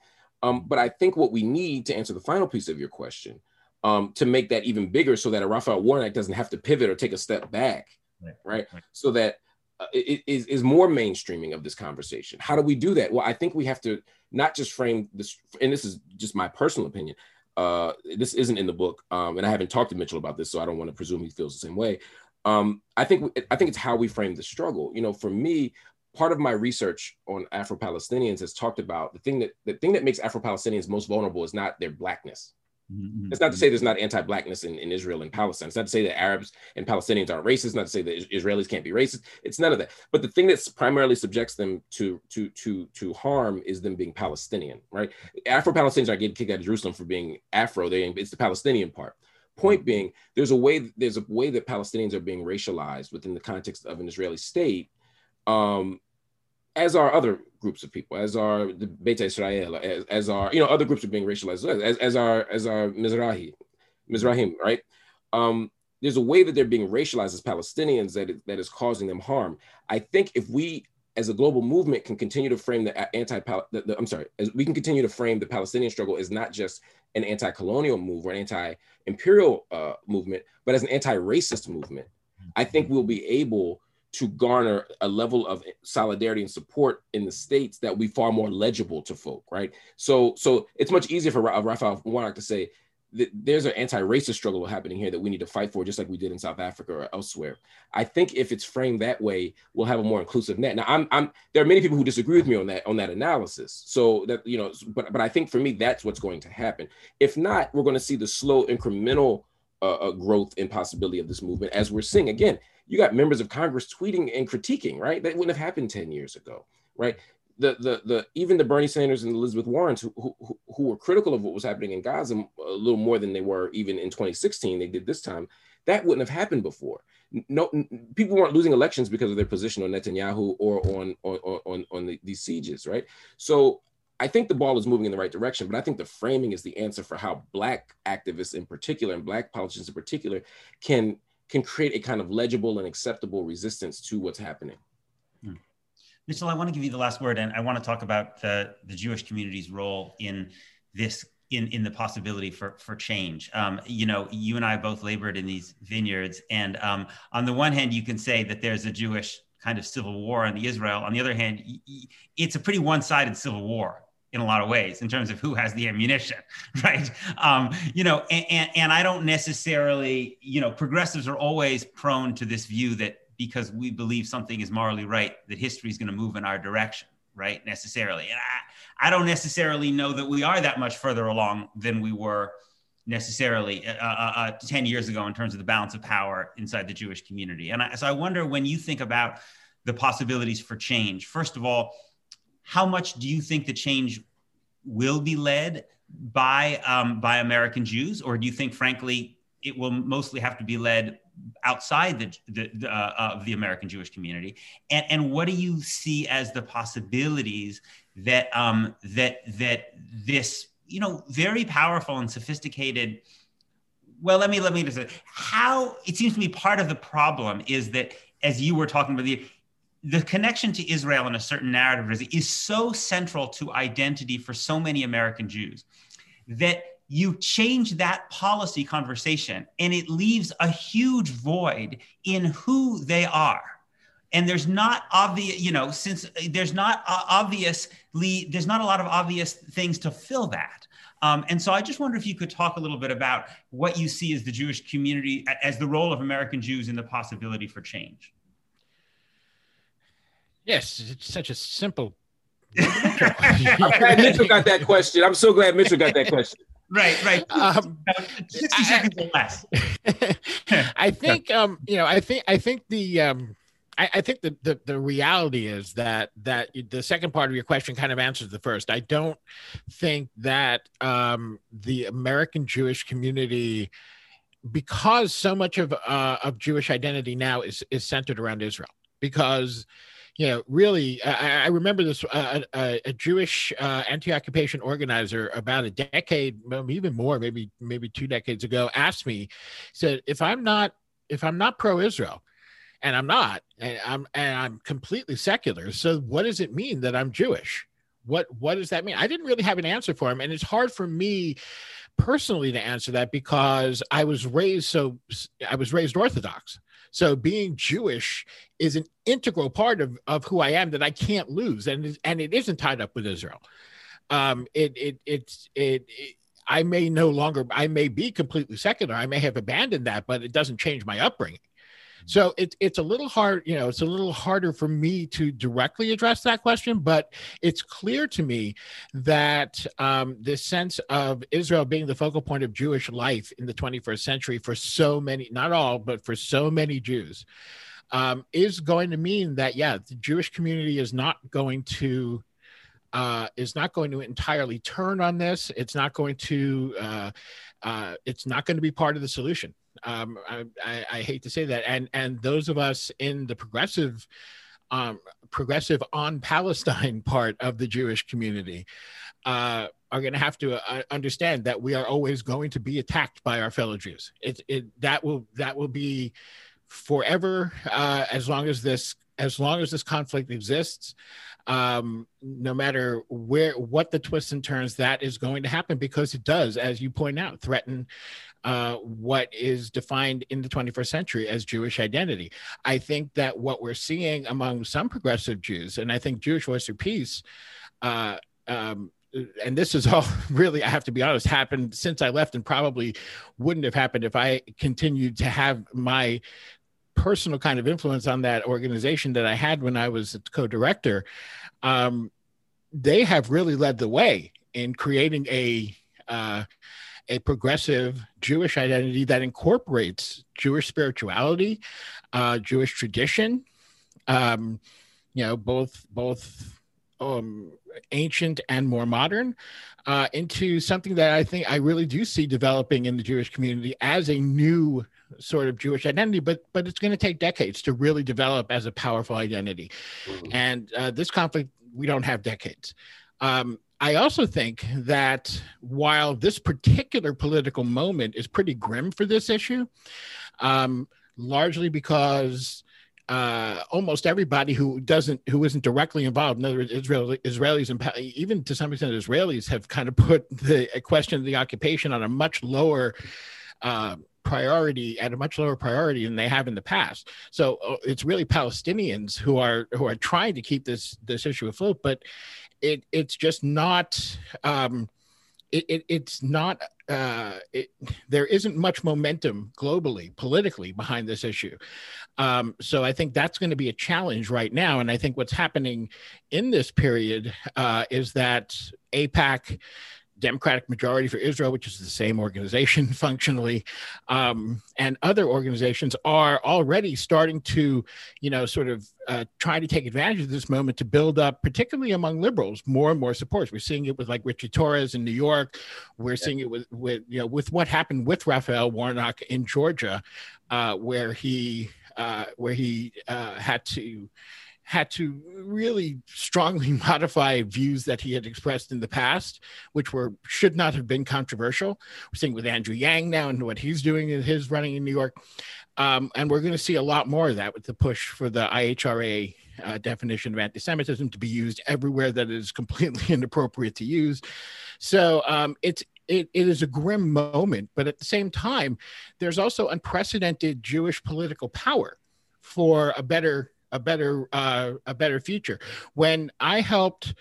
Um, but I think what we need to answer the final piece of your question, um, to make that even bigger, so that a Raphael Warnock doesn't have to pivot or take a step back, right? right? right. So that uh, it is is more mainstreaming of this conversation. How do we do that? Well, I think we have to not just frame this, and this is just my personal opinion uh, this isn't in the book, um, and I haven't talked to Mitchell about this, so I don't want to presume he feels the same way. Um, I think I think it's how we frame the struggle. You know, for me, part of my research on Afro-Palestinians has talked about the thing that the thing that makes Afro-Palestinians most vulnerable is not their blackness. Mm-hmm. It's not to say there's not anti-blackness in, in Israel and Palestine. It's not to say that Arabs and Palestinians aren't racist. Not to say that Israelis can't be racist. It's none of that. But the thing that primarily subjects them to to to to harm is them being Palestinian, right? Afro-Palestinians are getting kicked out of Jerusalem for being Afro. They it's the Palestinian part. Point being, there's a way there's a way that Palestinians are being racialized within the context of an Israeli state um, as are other groups of people, as are the Beta Israel, as, as are you know other groups are being racialized, as, as are as are Mizrahi, Mizrahim, right? Um, there's a way that they're being racialized as Palestinians that is, that is causing them harm. I think if we, as a global movement, can continue to frame the anti, the, the, I'm sorry, as we can continue to frame the Palestinian struggle as not just an anti-colonial move or an anti-imperial uh, movement, but as an anti-racist movement, I think we'll be able to garner a level of solidarity and support in the states that we far more legible to folk, right? So, so it's much easier for Raphael Warnock to say that there's an anti-racist struggle happening here that we need to fight for, just like we did in South Africa or elsewhere. I think if it's framed that way, we'll have a more inclusive net. Now, I'm, I'm there are many people who disagree with me on that on that analysis. So that you know, but but I think for me, that's what's going to happen. If not, we're going to see the slow incremental uh, uh growth and possibility of this movement as we're seeing again you got members of Congress tweeting and critiquing, right? That wouldn't have happened 10 years ago, right? The, the, the, even the Bernie Sanders and Elizabeth Warrens who, who, who were critical of what was happening in Gaza a little more than they were even in 2016, they did this time, that wouldn't have happened before. No, people weren't losing elections because of their position on Netanyahu or on, on, on, on the, these sieges, right? So I think the ball is moving in the right direction, but I think the framing is the answer for how Black activists in particular and Black politicians in particular can can create a kind of legible and acceptable resistance to what's happening. Hmm. Mitchell, I want to give you the last word, and I want to talk about the, the Jewish community's role in this, in, in the possibility for, for change. Um, you know, you and I both labored in these vineyards, and um, on the one hand, you can say that there's a Jewish kind of civil war in Israel. On the other hand, it's a pretty one-sided civil war in a lot of ways in terms of who has the ammunition, right? Um, you know, and, and, and I don't necessarily, you know, progressives are always prone to this view that because we believe something is morally right, that history is going to move in our direction, right? Necessarily. And I, I don't necessarily know that we are that much further along than we were necessarily uh, uh, uh 10 years ago in terms of the balance of power inside the Jewish community. And I, so I wonder when you think about the possibilities for change, first of all, how much do you think the change will be led by um, by American Jews, or do you think, frankly, it will mostly have to be led outside the, the, the uh, of the American Jewish community? And, and what do you see as the possibilities that um, that that this you know very powerful and sophisticated well let me let me just say how it seems to me part of the problem is that as you were talking about the the connection to Israel in a certain narrative is so central to identity for so many American Jews that you change that policy conversation and it leaves a huge void in who they are. And there's not obvious you know since there's not obviously there's not a lot of obvious things to fill that. Um, and so i just wonder if you could talk a little bit about what you see as the jewish community as the role of american jews in the possibility for change yes it's such a simple glad Mitchell got that question. I'm so glad Mitchell got that question. Right, right. Um, 60 I, seconds or less. I think um, you know, I think I think the um I, I think the, the the reality is that that the second part of your question kind of answers the first. I don't think that um the American Jewish community because so much of uh, of Jewish identity now is is centered around Israel because you know, really, I, I remember this uh, a, a, Jewish uh, anti-occupation organizer about a decade, even more, maybe maybe two decades ago, asked me, said, if I'm not if I'm not pro-Israel, and I'm not, and I'm and I'm completely secular, so what does it mean that I'm Jewish? What what does that mean? I didn't really have an answer for him, and it's hard for me personally to answer that because I was raised so I was raised Orthodox. So being Jewish is an integral part of, of who I am that I can't lose, and and it isn't tied up with Israel. Um, it it it's it, it I may no longer I may be completely secular. I may have abandoned that, but it doesn't change my upbringing. So it's it's a little hard, you know, it's a little harder for me to directly address that question, but it's clear to me that um, this sense of Israel being the focal point of Jewish life in the 21st century for so many, not all, but for so many Jews, um, is going to mean that yeah, the Jewish community is not going to uh, is not going to entirely turn on this. It's not going to uh, uh, it's not going to be part of the solution. Um, I, I, I, hate to say that, and and those of us in the progressive, um, progressive on Palestine part of the Jewish community, uh, are going to have to uh, understand that we are always going to be attacked by our fellow Jews. It, it that will that will be forever uh, as long as this as long as this conflict exists um, no matter where what the twists and turns that is going to happen because it does as you point out threaten uh, what is defined in the 21st century as Jewish identity. I think that what we're seeing among some progressive Jews, and I think Jewish Voice for Peace, uh, um, and this is all really, I have to be honest, happened since I left and probably wouldn't have happened if I continued to have my personal kind of influence on that organization that I had when I was co-director, um, they have really led the way in creating a uh, a progressive Jewish identity that incorporates Jewish spirituality, uh, Jewish tradition, um, you know, both both um, ancient and more modern, uh, into something that I think I really do see developing in the Jewish community as a new sort of Jewish identity, but but it's going to take decades to really develop as a powerful identity. Mm-hmm. And uh, this conflict, we don't have decades. Um, I also think that while this particular political moment is pretty grim for this issue, um, largely because uh, almost everybody who doesn't who isn't directly involved in other words Israel, Israelis and even to some extent Israelis have kind of put the question of the occupation on a much lower uh, priority at a much lower priority than they have in the past. So uh, it's really Palestinians who are who are trying to keep this this issue afloat, but it it's just not um, it, it, it's not uh, it, there isn't much momentum globally politically behind this issue. Um, so i think that's going to be a challenge right now. And i think what's happening in this period uh, is that AIPAC Democratic Majority for Israel, which is the same organization functionally, um, and other organizations are already starting to, you know, sort of uh, try to take advantage of this moment to build up, particularly among liberals, more and more support. We're seeing it with like Richie Torres in New York. We're yeah. seeing it with, with, you know, with what happened with Raphael Warnock in Georgia, uh, where he, uh, where he uh, had to had to really strongly modify views that he had expressed in the past, which were should not have been controversial. We're seeing with Andrew Yang now and what he's doing in his running in New York. Um, and we're going to see a lot more of that with the push for the IHRA uh, definition of anti-Semitism to be used everywhere that it is completely inappropriate to use. So um, it's it, it is a grim moment, but at the same time, there's also unprecedented Jewish political power for a better a better uh, a better future. When I helped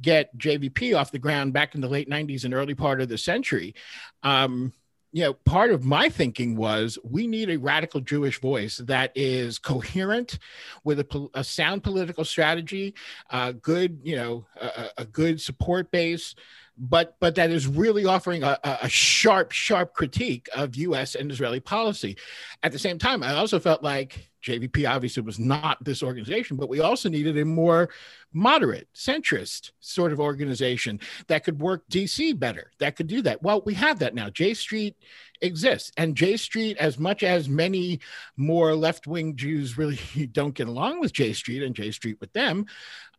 get JVP off the ground back in the late '90s and early part of the century, um, you know, part of my thinking was we need a radical Jewish voice that is coherent with a, a sound political strategy, uh, good, you know, a, a good support base, but but that is really offering a, a, sharp, sharp critique of U.S. and Israeli policy. At the same time, I also felt like JVP obviously was not this organization, but we also needed a more moderate, centrist sort of organization that could work DC better, that could do that. Well, we have that now. J Street exists, and J Street, as much as many more left wing Jews really don't get along with J Street and J Street with them.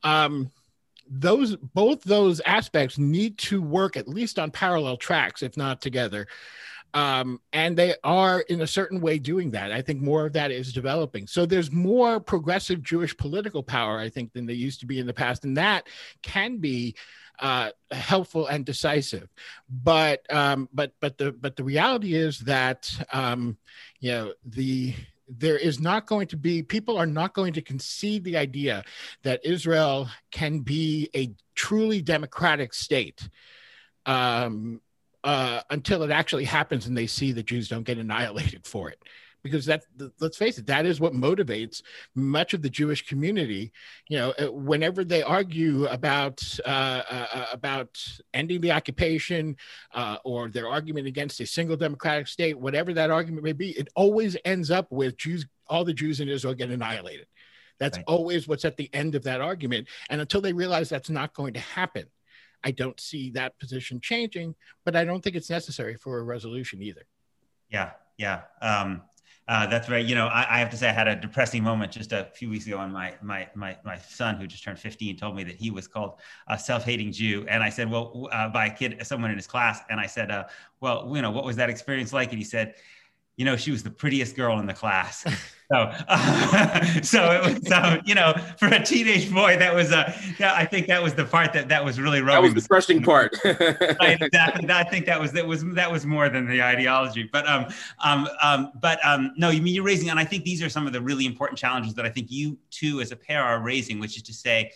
Um, those both those aspects need to work at least on parallel tracks, if not together. Um, and they are in a certain way doing that. I think more of that is developing. So there's more progressive Jewish political power, I think, than there used to be in the past, and that can be uh, helpful and decisive. But um, but but the but the reality is that um, you know the there is not going to be people are not going to concede the idea that Israel can be a truly democratic state um, uh, until it actually happens and they see the Jews don't get annihilated for it. Because that, let's face it, that is what motivates much of the Jewish community. You know, uh, whenever they argue about uh, uh, uh, about ending the occupation uh, or their argument against a single democratic state, whatever that argument may be, it always ends up with Jews, all the Jews in Israel get annihilated. That's right. always what's at the end of that argument. And until they realize that's not going to happen, I don't see that position changing, but I don't think it's necessary for a resolution either. Yeah, yeah. Um, uh, that's right. You know, I, I, have to say I had a depressing moment just a few weeks ago when my my my my son, who just turned 15, told me that he was called a self-hating Jew, and I said, well, uh, by a kid, someone in his class, and I said, uh, well, you know, what was that experience like? And he said, you know, she was the prettiest girl in the class. So, uh, so it was, so you know, for a teenage boy, that was a, yeah, I think that was the part that that was really rubbing. That was the crushing part. right, exactly. I think that was that was that was more than the ideology. But um, um, um, but um, no, you mean you're raising, and I think these are some of the really important challenges that I think you two as a pair are raising, which is to say,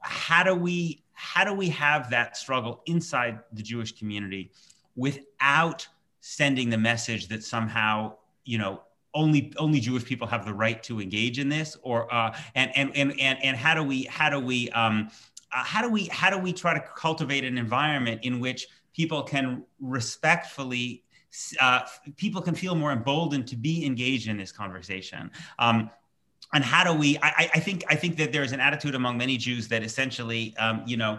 how do we how do we have that struggle inside the Jewish community without sending the message that somehow you know only only Jewish people have the right to engage in this, or uh, and, and and and and how do we how do we um, uh, how do we how do we try to cultivate an environment in which people can respectfully uh, people can feel more emboldened to be engaged in this conversation. Um, and how do we? I, I, think I think that there's an attitude among many Jews that essentially, um, you know,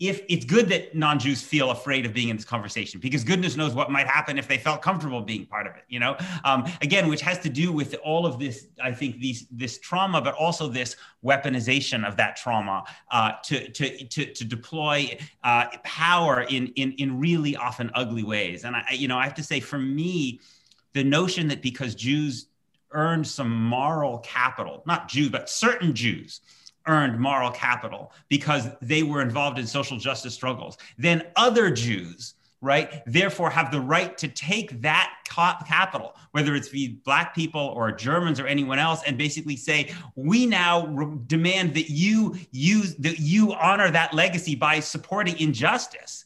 if it's good that non-Jews feel afraid of being in this conversation because goodness knows what might happen if they felt comfortable being part of it, you know, um, again, which has to do with all of this, I think these, this trauma, but also this weaponization of that trauma uh, to, to, to, to, deploy uh, power in, in, in really often ugly ways. And I, you know, I have to say for me, the notion that because Jews earned some moral capital, not Jews, but certain Jews, earned moral capital because they were involved in social justice struggles, then other Jews, right, therefore have the right to take that capital, whether it's be black people or Germans or anyone else, and basically say, we now demand that you use that you honor that legacy by supporting injustice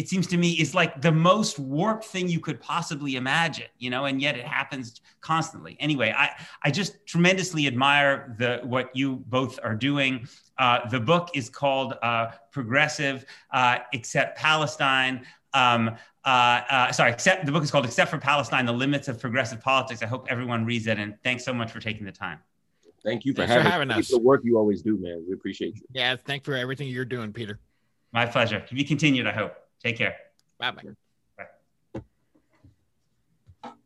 it seems to me is like the most warped thing you could possibly imagine you know and yet it happens constantly. Anyway i i just tremendously admire the what you both are doing. Uh, the book is called uh, progressive uh, except palestine. Um, uh, uh, sorry except the book is called except for palestine the limits of progressive politics. I hope everyone reads it and thanks so much for taking the time. Thank you for, having, for having us. the work you always do man. We appreciate you. Yeah thank for everything you're doing peter. My pleasure. To be continued i hope Take care. Bye bye.